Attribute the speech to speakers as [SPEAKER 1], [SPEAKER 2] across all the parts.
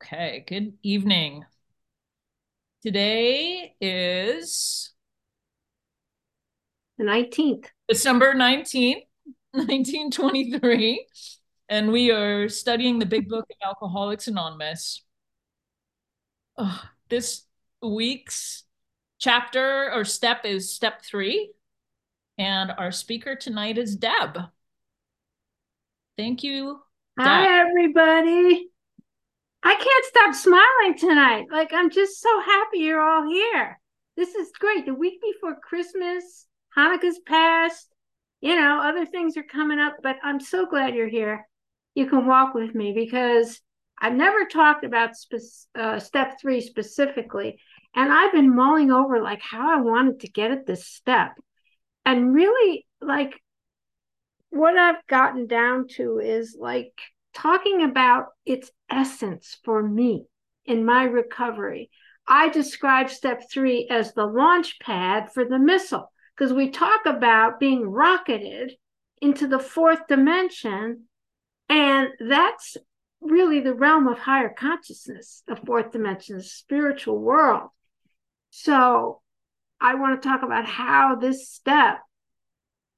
[SPEAKER 1] Okay, good evening. Today is
[SPEAKER 2] the 19th.
[SPEAKER 1] December 19th, 1923, and we are studying the big book of Alcoholics Anonymous. Uh, this week's chapter or step is step three, and our speaker tonight is Deb. Thank you.
[SPEAKER 2] Deb. Hi, everybody. I can't stop smiling tonight. Like, I'm just so happy you're all here. This is great. The week before Christmas, Hanukkah's passed, you know, other things are coming up, but I'm so glad you're here. You can walk with me because I've never talked about spe- uh, step three specifically. And I've been mulling over like how I wanted to get at this step. And really, like, what I've gotten down to is like, talking about its essence for me in my recovery. I describe step three as the launch pad for the missile because we talk about being rocketed into the fourth dimension. And that's really the realm of higher consciousness, the fourth dimension, the spiritual world. So I want to talk about how this step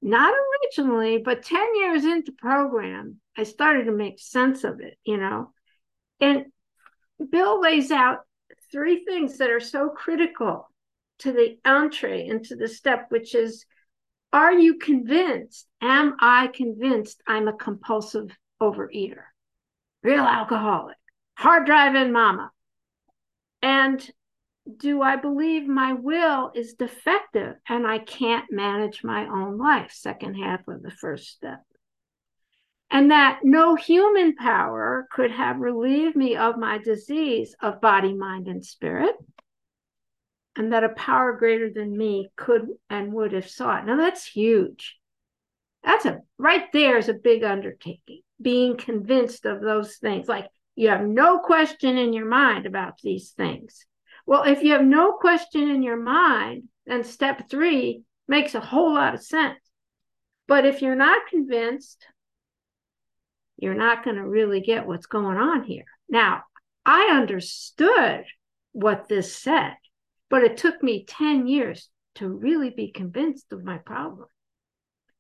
[SPEAKER 2] not originally, but 10 years into program, I started to make sense of it, you know. And Bill lays out three things that are so critical to the entree into the step, which is Are you convinced? Am I convinced I'm a compulsive overeater? Real alcoholic, hard driving mama. And do I believe my will is defective and I can't manage my own life? Second half of the first step. And that no human power could have relieved me of my disease of body, mind, and spirit. And that a power greater than me could and would have sought. Now that's huge. That's a right there is a big undertaking. Being convinced of those things. Like you have no question in your mind about these things well, if you have no question in your mind, then step three makes a whole lot of sense. But if you're not convinced, you're not going to really get what's going on here. Now, I understood what this said, but it took me 10 years to really be convinced of my problem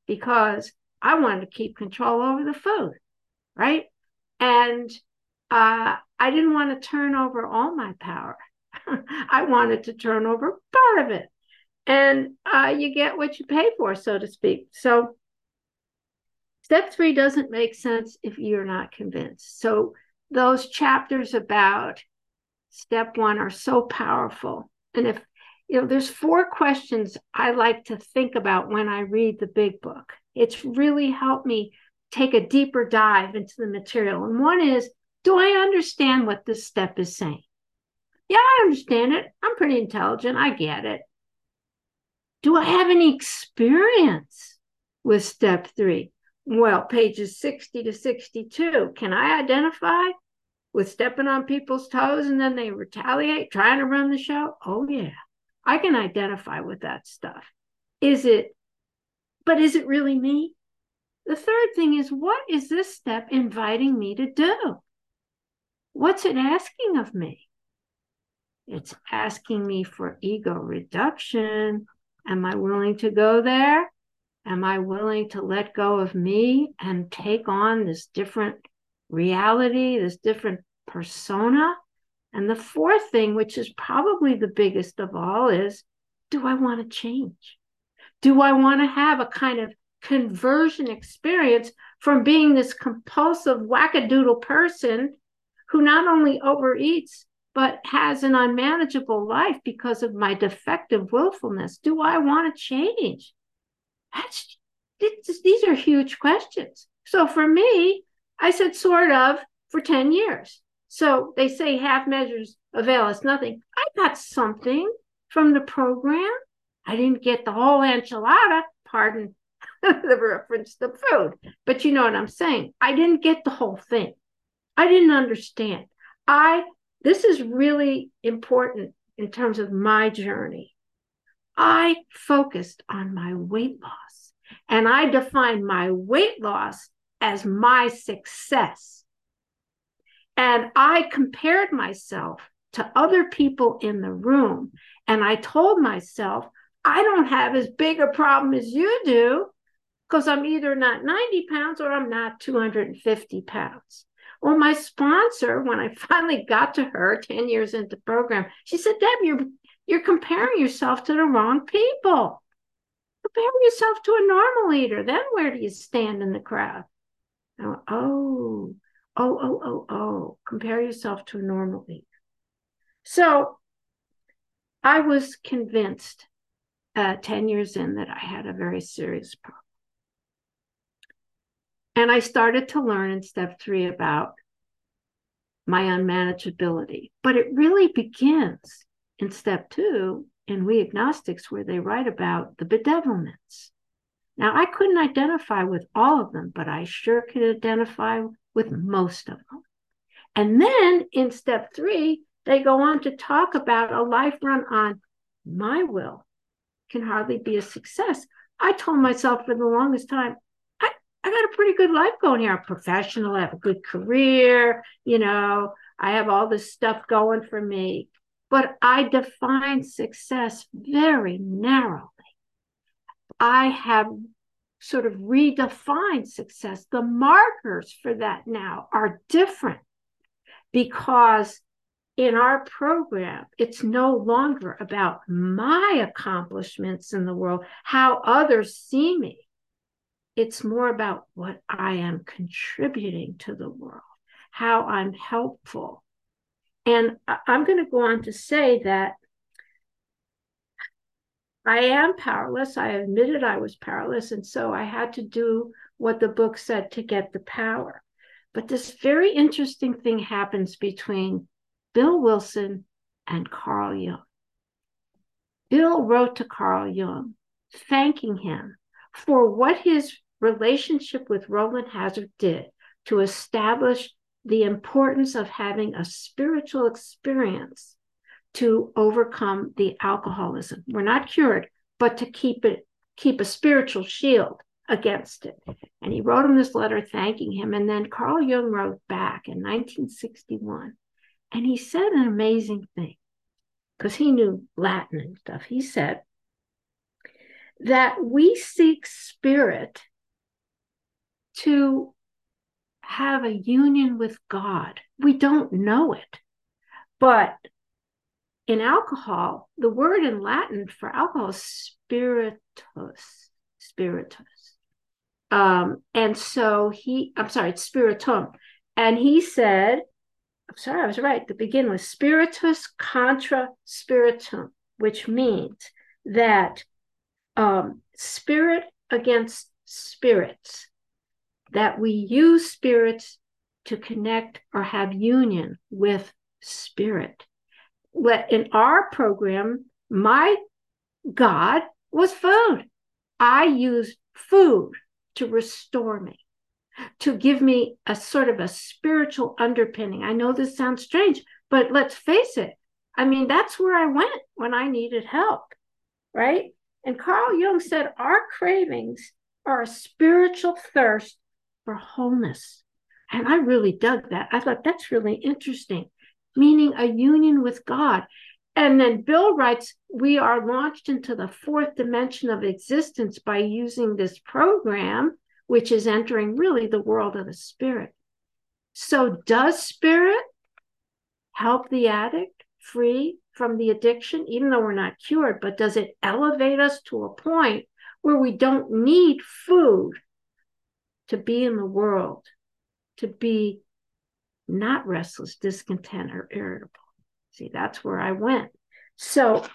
[SPEAKER 2] because I wanted to keep control over the food, right? And uh, I didn't want to turn over all my power. I wanted to turn over part of it. And uh, you get what you pay for, so to speak. So, step three doesn't make sense if you're not convinced. So, those chapters about step one are so powerful. And if you know, there's four questions I like to think about when I read the big book. It's really helped me take a deeper dive into the material. And one is, do I understand what this step is saying? Yeah, I understand it. I'm pretty intelligent. I get it. Do I have any experience with step three? Well, pages 60 to 62. Can I identify with stepping on people's toes and then they retaliate, trying to run the show? Oh, yeah. I can identify with that stuff. Is it, but is it really me? The third thing is, what is this step inviting me to do? What's it asking of me? It's asking me for ego reduction. Am I willing to go there? Am I willing to let go of me and take on this different reality, this different persona? And the fourth thing, which is probably the biggest of all, is do I want to change? Do I want to have a kind of conversion experience from being this compulsive wackadoodle person who not only overeats, but has an unmanageable life because of my defective willfulness. Do I want to change? That's these are huge questions. So for me, I said sort of for 10 years. So they say half measures avail us nothing. I got something from the program. I didn't get the whole enchilada, pardon the reference to food, but you know what I'm saying. I didn't get the whole thing. I didn't understand. I this is really important in terms of my journey. I focused on my weight loss and I defined my weight loss as my success. And I compared myself to other people in the room. And I told myself, I don't have as big a problem as you do because I'm either not 90 pounds or I'm not 250 pounds. Well, my sponsor, when I finally got to her 10 years into the program, she said, Deb, you're, you're comparing yourself to the wrong people. Compare yourself to a normal eater. Then where do you stand in the crowd? Went, oh, oh, oh, oh, oh. Compare yourself to a normal eater. So I was convinced uh, 10 years in that I had a very serious problem. And I started to learn in step three about my unmanageability. But it really begins in step two in We Agnostics, where they write about the bedevilments. Now, I couldn't identify with all of them, but I sure could identify with most of them. And then in step three, they go on to talk about a life run on my will can hardly be a success. I told myself for the longest time, I, got a pretty good life going here. I'm professional, I have a good career, you know, I have all this stuff going for me. But I define success very narrowly. I have sort of redefined success. The markers for that now are different because in our program, it's no longer about my accomplishments in the world, how others see me. It's more about what I am contributing to the world, how I'm helpful. And I'm going to go on to say that I am powerless. I admitted I was powerless. And so I had to do what the book said to get the power. But this very interesting thing happens between Bill Wilson and Carl Jung. Bill wrote to Carl Jung thanking him for what his relationship with Rowland Hazard did to establish the importance of having a spiritual experience to overcome the alcoholism. We're not cured, but to keep it keep a spiritual shield against it. And he wrote him this letter thanking him. And then Carl Jung wrote back in 1961 and he said an amazing thing because he knew Latin and stuff. He said that we seek spirit to have a union with God. We don't know it. But in alcohol, the word in Latin for alcohol is spiritus, spiritus. Um, and so he, I'm sorry, it's spiritum. And he said I'm sorry, I was right. The begin with spiritus contra spiritum, which means that um, spirit against spirits, that we use spirits to connect or have union with spirit. In our program, my God was food. I used food to restore me to give me a sort of a spiritual underpinning. I know this sounds strange, but let's face it. I mean, that's where I went when I needed help, right? And Carl Jung said our cravings are a spiritual thirst for wholeness. And I really dug that. I thought that's really interesting, meaning a union with God. And then Bill writes, we are launched into the fourth dimension of existence by using this program which is entering really the world of the spirit. So, does spirit help the addict free from the addiction, even though we're not cured? But does it elevate us to a point where we don't need food to be in the world, to be not restless, discontent, or irritable? See, that's where I went. So,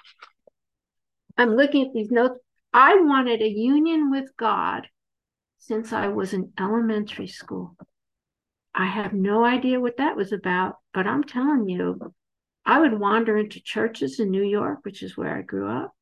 [SPEAKER 2] I'm looking at these notes. I wanted a union with God since I was in elementary school. I have no idea what that was about, but I'm telling you, I would wander into churches in New York, which is where I grew up.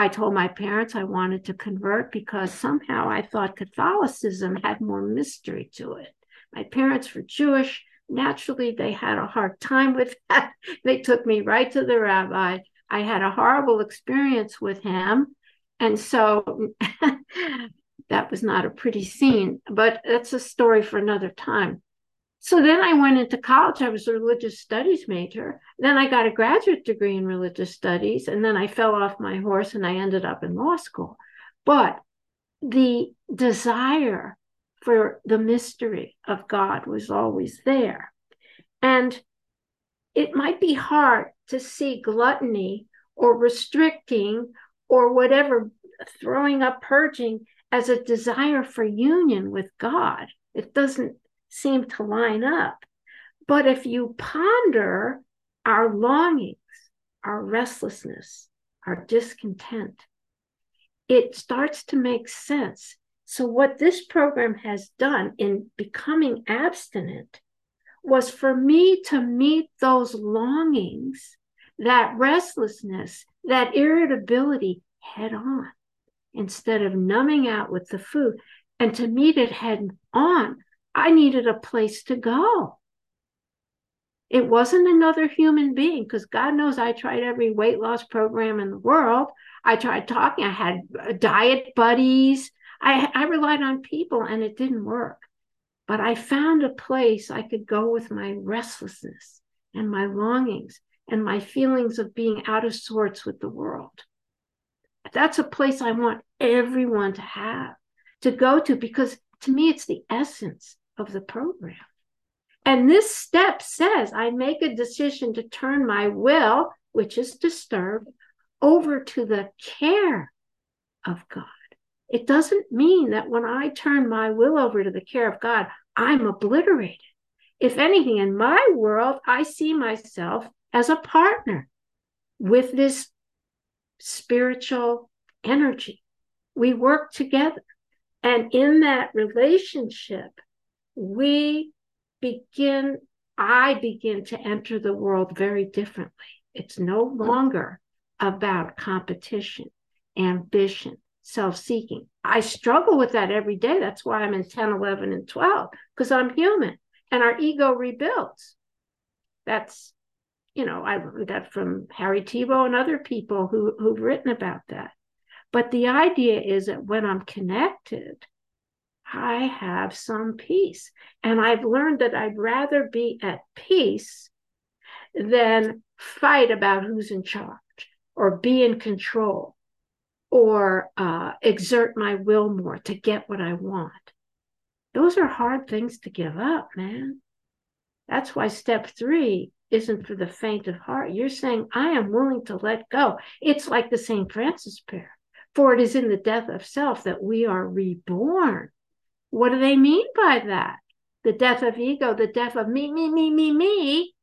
[SPEAKER 2] I told my parents I wanted to convert because somehow I thought Catholicism had more mystery to it. My parents were Jewish. Naturally, they had a hard time with that. They took me right to the rabbi. I had a horrible experience with him. And so that was not a pretty scene, but that's a story for another time. So then I went into college. I was a religious studies major. Then I got a graduate degree in religious studies. And then I fell off my horse and I ended up in law school. But the desire for the mystery of God was always there. And it might be hard to see gluttony or restricting or whatever, throwing up, purging as a desire for union with God. It doesn't seem to line up. But if you ponder our longings, our restlessness, our discontent, it starts to make sense. So, what this program has done in becoming abstinent was for me to meet those longings, that restlessness, that irritability head on instead of numbing out with the food. And to meet it head on, I needed a place to go. It wasn't another human being because God knows I tried every weight loss program in the world. I tried talking, I had uh, diet buddies. I, I relied on people and it didn't work. But I found a place I could go with my restlessness and my longings and my feelings of being out of sorts with the world. That's a place I want everyone to have, to go to, because to me, it's the essence of the program. And this step says I make a decision to turn my will, which is disturbed, over to the care of God. It doesn't mean that when I turn my will over to the care of God, I'm obliterated. If anything, in my world, I see myself as a partner with this spiritual energy. We work together. And in that relationship, we begin, I begin to enter the world very differently. It's no longer about competition, ambition, self seeking. I struggle with that every day. That's why I'm in 10, 11, and 12, because I'm human and our ego rebuilds. That's, you know, I learned that from Harry Tiebout and other people who, who've written about that. But the idea is that when I'm connected, I have some peace. And I've learned that I'd rather be at peace than fight about who's in charge or be in control or uh, exert my will more to get what I want. Those are hard things to give up, man. That's why step three isn't for the faint of heart. You're saying, I am willing to let go. It's like the St. Francis prayer. For it is in the death of self that we are reborn. What do they mean by that? The death of ego, the death of me, me, me, me, me,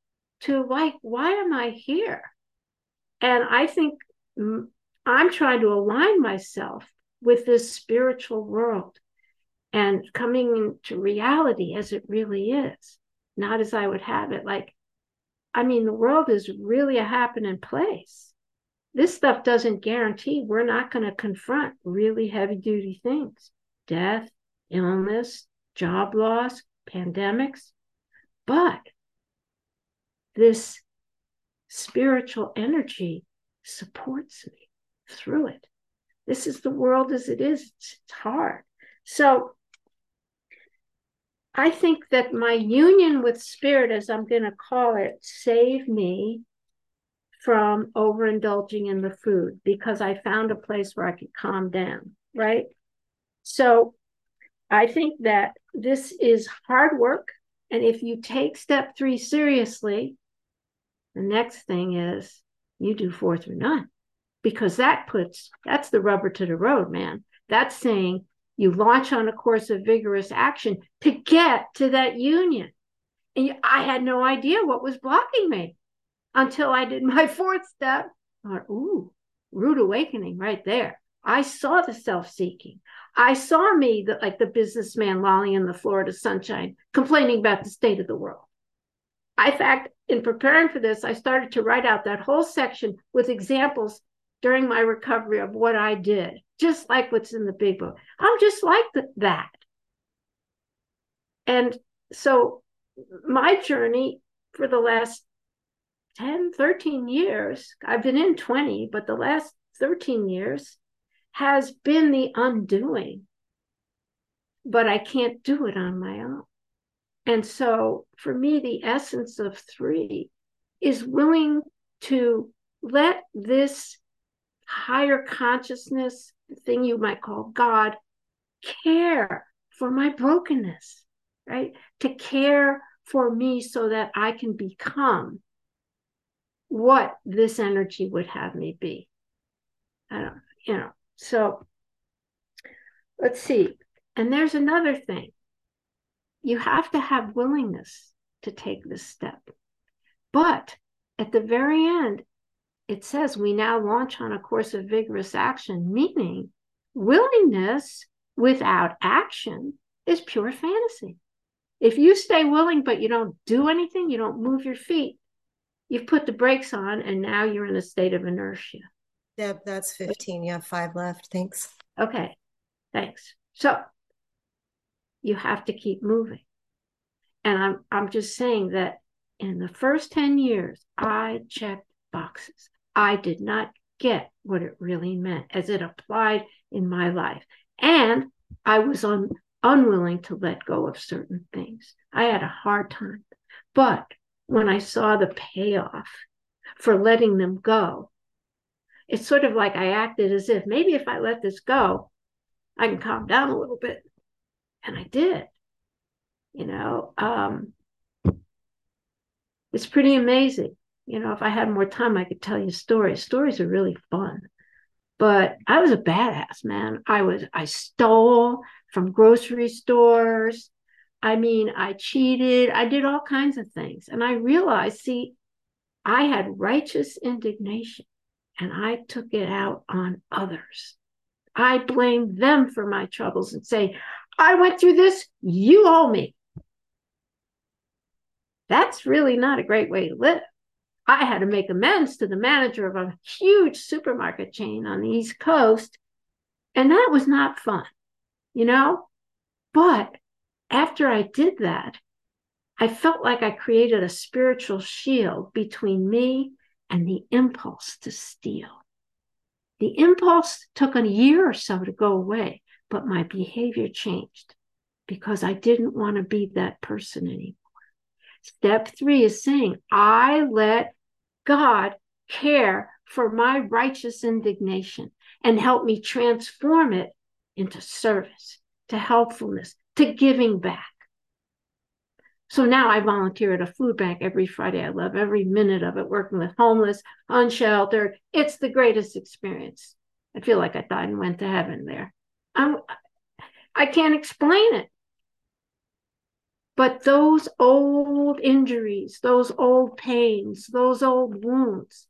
[SPEAKER 2] to like, why am I here? And I think mm, I'm trying to align myself with this spiritual world and coming into reality as it really is, not as I would have it. Like, I mean, the world is really a happening place. This stuff doesn't guarantee we're not going to confront really heavy duty things death, illness, job loss, pandemics. But this spiritual energy supports me through it. This is the world as it is. It's hard. So I think that my union with spirit, as I'm going to call it, saved me from overindulging in the food because I found a place where I could calm down, right? So I think that this is hard work. And if you take step three seriously, the next thing is you do four through nine because that puts that's the rubber to the road, man. That's saying you launch on a course of vigorous action to get to that union. And I had no idea what was blocking me until I did my fourth step. Thought, ooh, rude awakening right there. I saw the self seeking. I saw me, the, like the businessman lolling in the Florida sunshine, complaining about the state of the world. I, in fact, in preparing for this, I started to write out that whole section with examples during my recovery of what I did, just like what's in the big book. I'm just like that. And so my journey for the last 10, 13 years, I've been in 20, but the last 13 years has been the undoing. But I can't do it on my own. And so for me, the essence of three is willing to let this higher consciousness, thing you might call God, care for my brokenness, right? To care for me so that I can become what this energy would have me be. I don't, you know, so let's see. And there's another thing you have to have willingness to take this step. But at the very end, it says we now launch on a course of vigorous action, meaning willingness without action is pure fantasy. If you stay willing, but you don't do anything, you don't move your feet, you've put the brakes on, and now you're in a state of inertia.
[SPEAKER 3] Deb, that's 15. You have five left. Thanks.
[SPEAKER 2] Okay, thanks. So you have to keep moving. And I'm I'm just saying that in the first 10 years, I checked boxes. I did not get what it really meant as it applied in my life. And I was un, unwilling to let go of certain things. I had a hard time. But when I saw the payoff for letting them go, it's sort of like I acted as if maybe if I let this go, I can calm down a little bit. And I did. You know, um, it's pretty amazing. You know, if I had more time, I could tell you stories. Stories are really fun. But I was a badass, man. I was, I stole from grocery stores. I mean, I cheated. I did all kinds of things. And I realized, see, I had righteous indignation and I took it out on others. I blame them for my troubles and say, I went through this, you owe me. That's really not a great way to live. I had to make amends to the manager of a huge supermarket chain on the East Coast. And that was not fun, you know? But after I did that, I felt like I created a spiritual shield between me and the impulse to steal. The impulse took a year or so to go away, but my behavior changed because I didn't want to be that person anymore. Step three is saying, I let God care for my righteous indignation and help me transform it into service, to helpfulness, to giving back. So now I volunteer at a food bank every Friday. I love every minute of it, working with homeless, unsheltered. It's the greatest experience. I feel like I died and went to heaven there. I'm, I can't explain it. But those old injuries, those old pains, those old wounds,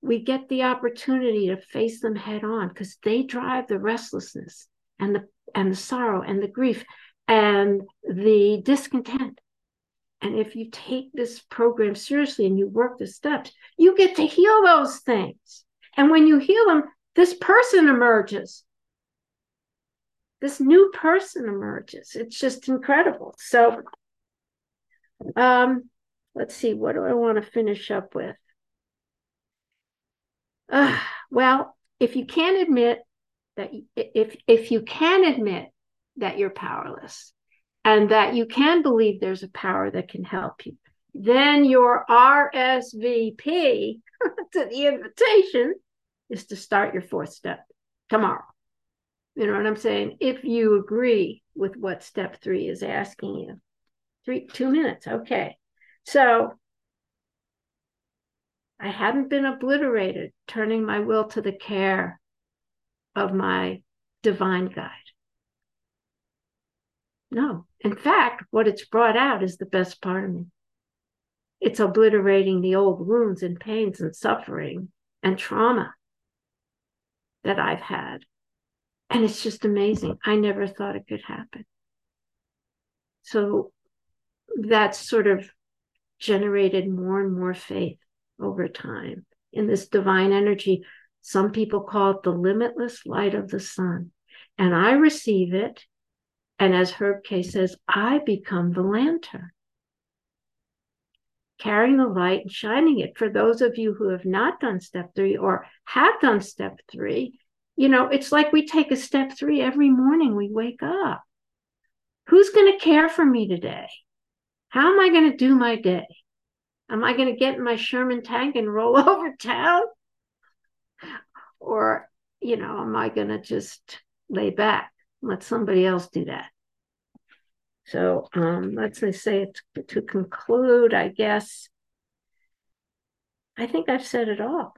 [SPEAKER 2] we get the opportunity to face them head on because they drive the restlessness and the and the sorrow and the grief and the discontent. And if you take this program seriously and you work the steps, you get to heal those things. And when you heal them, this person emerges. This new person emerges. It's just incredible. So, um, let's see, what do I want to finish up with? Uh, well, if you can't admit that if if you can admit that you're powerless and that you can believe there's a power that can help you, then your RSVP to the invitation is to start your fourth step tomorrow. You know what I'm saying? If you agree with what step three is asking you. Three, two minutes. Okay. So I haven't been obliterated, turning my will to the care of my divine guide. No. In fact, what it's brought out is the best part of me. It's obliterating the old wounds and pains and suffering and trauma that I've had. And it's just amazing. I never thought it could happen. So that's sort of generated more and more faith over time in this divine energy. Some people call it the limitless light of the sun. And I receive it and as Herb K says, I become the lantern, carrying the light and shining it. For those of you who have not done step three or have done step three, you know, it's like we take a step three every morning we wake up. Who's going to care for me today? How am I going to do my day? Am I going to get in my Sherman tank and roll over town? Or, you know, am I going to just lay back, let somebody else do that? So um, let's say to, to conclude, I guess, I think I've said it all.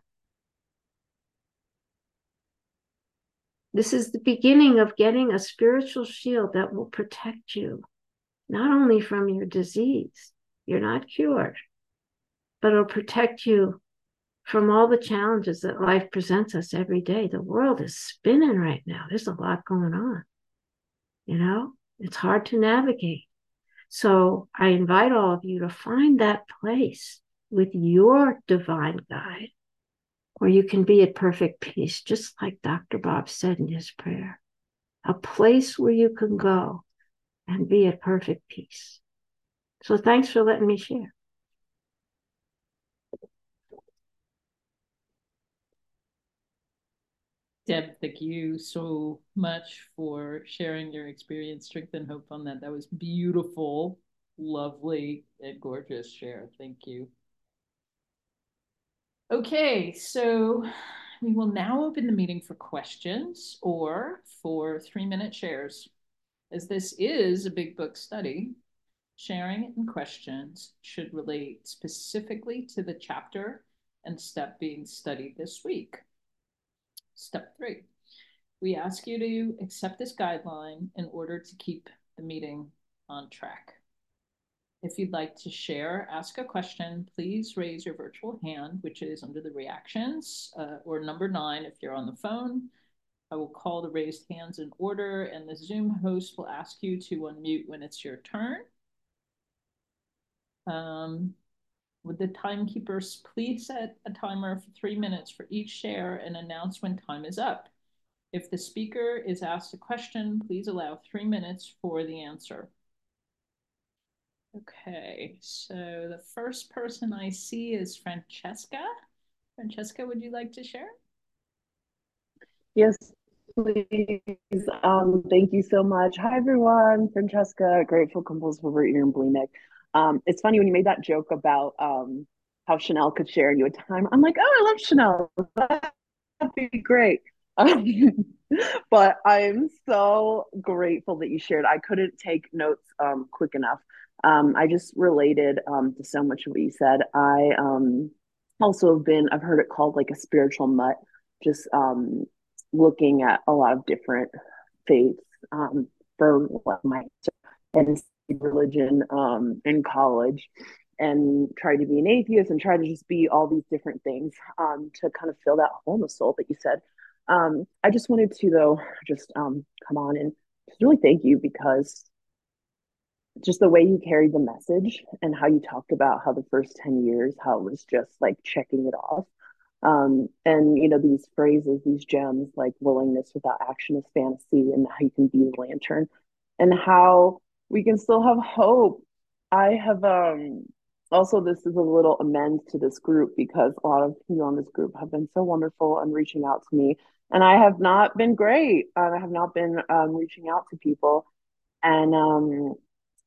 [SPEAKER 2] This is the beginning of getting a spiritual shield that will protect you, not only from your disease, you're not cured, but it'll protect you from all the challenges that life presents us every day. The world is spinning right now. There's a lot going on. You know, it's hard to navigate. So I invite all of you to find that place with your divine guide where you can be at perfect peace, just like Dr. Bob said in his prayer. A place where you can go and be at perfect peace. So thanks for letting me share.
[SPEAKER 1] Deb, thank you so much for sharing your experience, strength, and hope on that. That was beautiful, lovely, and gorgeous share. Thank you. Okay, so we will now open the meeting for questions or for three minute shares. As this is a big book study, sharing and questions should relate specifically to the chapter and step being studied this week. Step three, we ask you to accept this guideline in order to keep the meeting on track. If you'd like to share, ask a question, please raise your virtual hand, which is under the reactions, uh, or number nine if you're on the phone. I will call the raised hands in order, and the Zoom host will ask you to unmute when it's your turn. Um, would the timekeepers please set a timer for three minutes for each share and announce when time is up? If the speaker is asked a question, please allow three minutes for the answer. Okay, so the first person I see is Francesca. Francesca, would you like to share?
[SPEAKER 4] Yes, please. Um, thank you so much. Hi, everyone. Francesca, grateful compulsive overeater in bulimic. Um, it's funny when you made that joke about um, how Chanel could share you a time. I'm like, oh, I love Chanel. That'd be great. but I'm so grateful that you shared. I couldn't take notes um, quick enough um, I just related um, to so much of what you said. I um, also have been, I've heard it called like a spiritual mutt, just um, looking at a lot of different faiths um, for my and religion um, in college and try to be an atheist and try to just be all these different things um, to kind of fill that hole in the soul that you said. Um, I just wanted to though just um, come on and just really thank you because just the way you carried the message and how you talked about how the first 10 years how it was just like checking it off um, and you know these phrases these gems like willingness without action is fantasy and how you can be the lantern and how we can still have hope. I have um also this is a little amends to this group because a lot of you on this group have been so wonderful and reaching out to me. And i have not been great. I have not been um, reaching out to people. And um,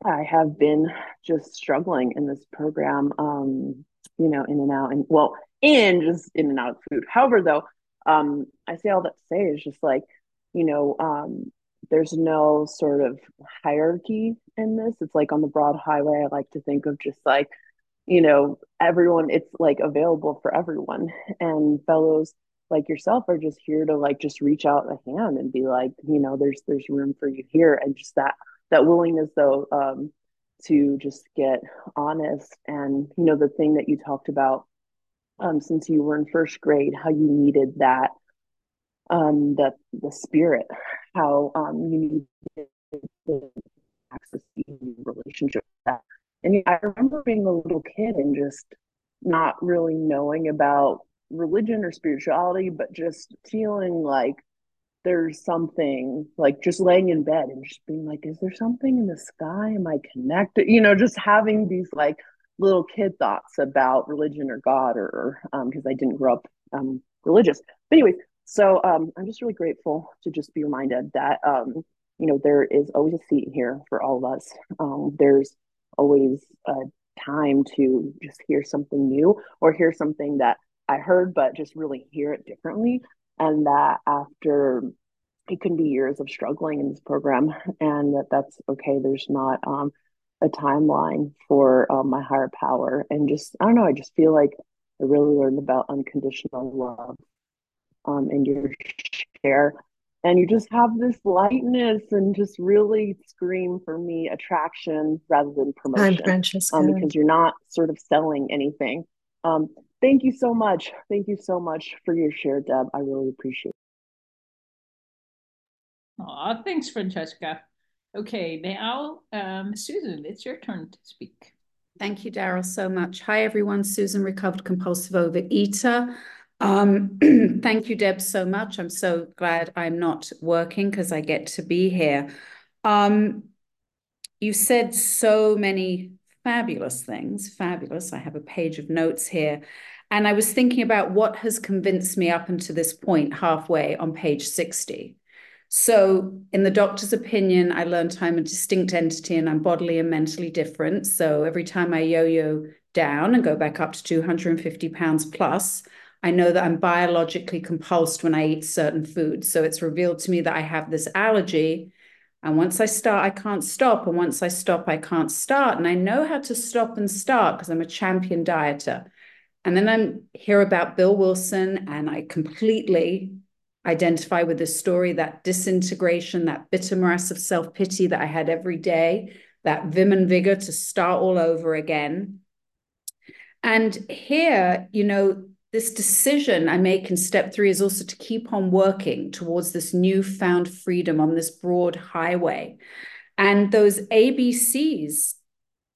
[SPEAKER 4] I have been just struggling in this program, um, you know, in and out, and well, in just in and out of food. However, though, um, I say all that to say is just like, you know, um, there's no sort of hierarchy in this. It's like on the broad highway. I like to think of just like, you know, everyone. It's like available for everyone, and fellows like yourself are just here to like just reach out a hand and be like, you know, there's there's room for you here, and just that that willingness though um, to just get honest and you know the thing that you talked about um, since you were in first grade how you needed that um that the spirit how um you need to access the relationship and i remember being a little kid and just not really knowing about religion or spirituality but just feeling like there's something like just laying in bed and just being like, is there something in the sky? Am I connected? You know, just having these like little kid thoughts about religion or God or um because I didn't grow up um, religious. But anyways, so um, I'm just really grateful to just be reminded that um, you know, there is always a seat here for all of us. Um, there's always a time to just hear something new or hear something that I heard, but just really hear it differently. And that after it can be years of struggling in this program, and that that's okay. There's not um, a timeline for um, my higher power. And just, I don't know, I just feel like I really learned about unconditional love um, in your share. And you just have this lightness and just really scream for me attraction rather than promotion.
[SPEAKER 3] I'm Francesca.
[SPEAKER 4] Um, because you're not sort of selling anything. Um, thank you so much. Thank you so much for your share, Deb. I really appreciate it.
[SPEAKER 1] Aw, thanks, Francesca. Okay, now, um, Susan, it's your turn to speak.
[SPEAKER 5] Thank you, Daryl, so much. Hi, everyone. Susan, recovered compulsive overeater. Um, thank you, Deb, so much. I'm so glad I'm not working because I get to be here. Um, you said so many fabulous things. Fabulous. I have a page of notes here. And I was thinking about what has convinced me up until this point, halfway on page 60. So, in the doctor's opinion, I learned I'm a distinct entity and I'm bodily and mentally different. So, every time I yo yo down and go back up to 250 pounds plus, I know that I'm biologically compulsed when I eat certain foods. So, it's revealed to me that I have this allergy. And once I start, I can't stop. And once I stop, I can't start. And I know how to stop and start because I'm a champion dieter. And then I hear about Bill Wilson, and I completely identify with the story, that disintegration, that bitter morass of self pity that I had every day, that vim and vigor to start all over again. And here, you know, this decision I make in step three is also to keep on working towards this newfound freedom on this broad highway. And those ABCs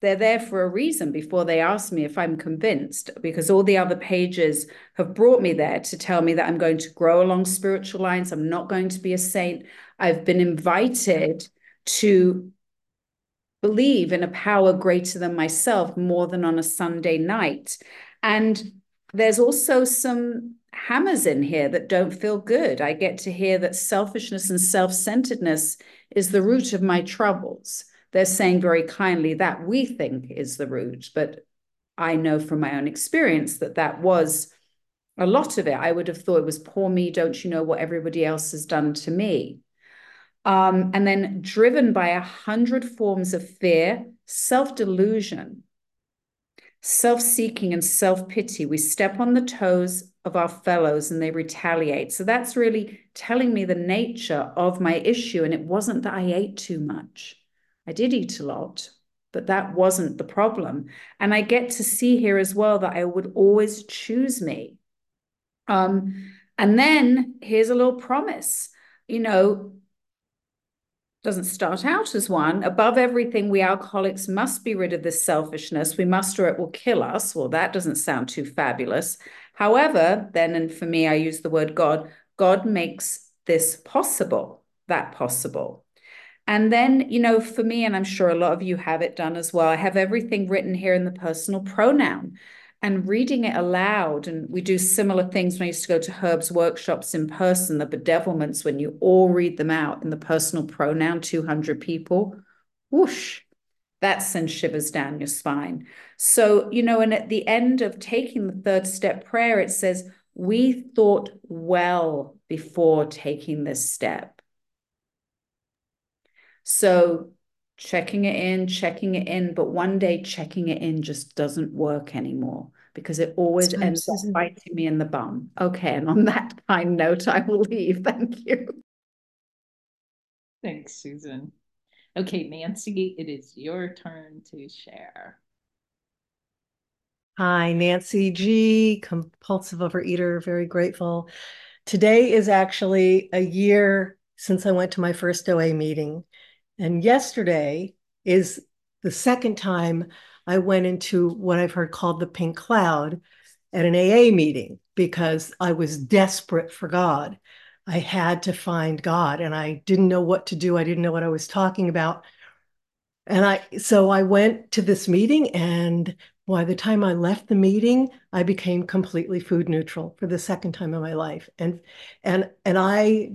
[SPEAKER 5] they're there for a reason before they ask me if I'm convinced, because all the other pages have brought me there to tell me that I'm going to grow along spiritual lines. I'm not going to be a saint. I've been invited to believe in a power greater than myself more than on a Sunday night. And there's also some hammers in here that don't feel good. I get to hear that selfishness and self centeredness is the root of my troubles they're saying very kindly that we think is the root. But I know from my own experience that that was a lot of it. I would have thought it was poor me, don't you know what everybody else has done to me? Um, and then driven by a hundred forms of fear, self delusion, self seeking, and self pity, we step on the toes of our fellows and they retaliate. So that's really telling me the nature of my issue. And it wasn't that I ate too much. I did eat a lot, but that wasn't the problem. And I get to see here as well that I would always choose me. Um, and then here's a little promise, you know, doesn't start out as one. Above everything, we alcoholics must be rid of this selfishness. We must, or it will kill us. Well, that doesn't sound too fabulous. However, then, and for me, I use the word God, God makes this possible, that possible. And then, you know, for me, and I'm sure a lot of you have it done as well, I have everything written here in the personal pronoun and reading it aloud. And we do similar things when I used to go to Herb's workshops in person, the bedevilments, when you all read them out in the personal pronoun, 200 people, whoosh, that sends shivers down your spine. So, you know, and at the end of taking the third step prayer, it says, We thought well before taking this step. So checking it in, checking it in, but one day checking it in just doesn't work anymore because it always ends up biting me in the bum. Okay, and on that kind note, I will leave. Thank you.
[SPEAKER 1] Thanks, Susan. Okay, Nancy, it is your turn to share.
[SPEAKER 3] Hi, Nancy G, compulsive overeater, very grateful. Today is actually a year since I went to my first OA meeting. And yesterday is the second time I went into what I've heard called the pink cloud at an AA meeting because I was desperate for God. I had to find God and I didn't know what to do. I didn't know what I was talking about. And I so I went to this meeting and by the time I left the meeting, I became completely food neutral for the second time in my life. And and and I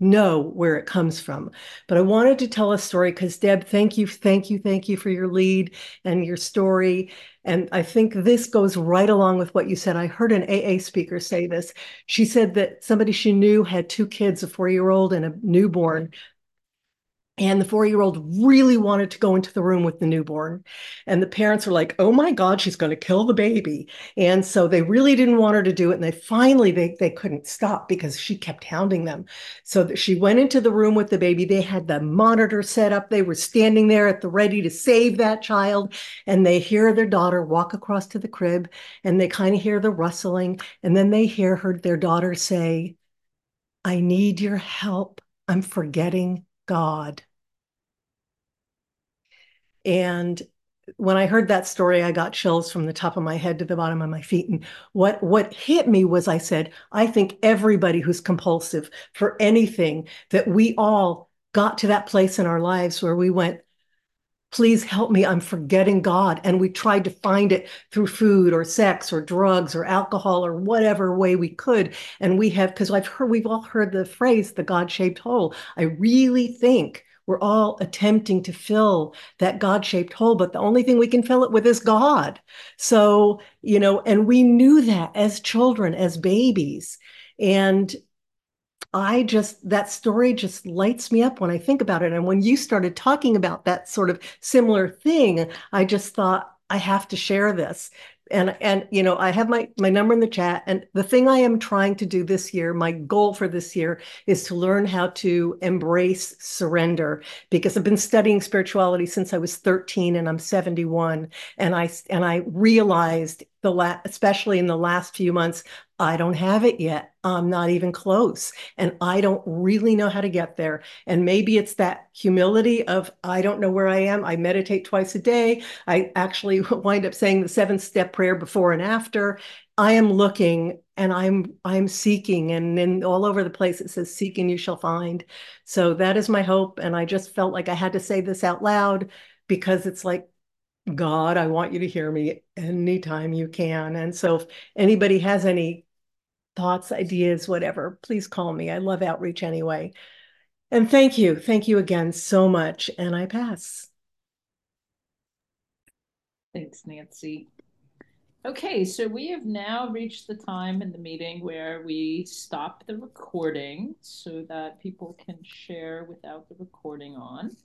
[SPEAKER 3] know where it comes from. But I wanted to tell a story because Deb, thank you, thank you, thank you for your lead and your story. And I think this goes right along with what you said. I heard an AA speaker say this. She said that somebody she knew had two kids, a four year old and a newborn, and the four year old really wanted to go into the room with the newborn. And the parents were like, oh my God, she's going to kill the baby. And so they really didn't want her to do it. And they finally, they, they couldn't stop because she kept hounding them. So she went into the room with the baby. They had the monitor set up. They were standing there at the ready to save that child. And they hear their daughter walk across to the crib and they kind of hear the rustling. And then they hear her, their daughter say, I need your help. I'm forgetting God. And when I heard that story, I got chills from the top of my head to the bottom of my feet. And what what hit me was I said, I think everybody who's compulsive for anything that we all got to that place in our lives where we went, please help me, I'm forgetting God. And we tried to find it through food or sex or drugs or alcohol or whatever way we could. And we have, because I've heard, we've all heard the phrase, the God shaped hole. I really think we're all attempting to fill that God shaped hole, but the only thing we can fill it with is God. So, you know, and we knew that as children, as babies. And I just, that story just lights me up when I think about it. And when you started talking about that sort of similar thing, I just thought, I have to share this and and you know i have my my number in the chat. And the thing i am trying to do this year my goal for this year is to learn how to embrace surrender because i've been studying spirituality since i was 13 and i'm 71 and i and i realized the especially in the last few months I don't have it yet. I'm not even close. And I don't really know how to get there. And maybe it's that humility of, I don't know where I am. I meditate twice a day. I actually wind up saying the seven step prayer before and after. I am looking and I'm I'm seeking and then all over the place it says seek and you shall find. So that is my hope and I just felt like I had to say this out loud because it's like God, I want you to hear me anytime you can. And so if anybody has any thoughts, ideas, whatever, please call me. I love outreach anyway. And thank you. Thank you again so much. And I pass.
[SPEAKER 1] Thanks, Nancy. Okay, so we have now reached the time in the meeting where we stop the recording so that people can share without the recording on.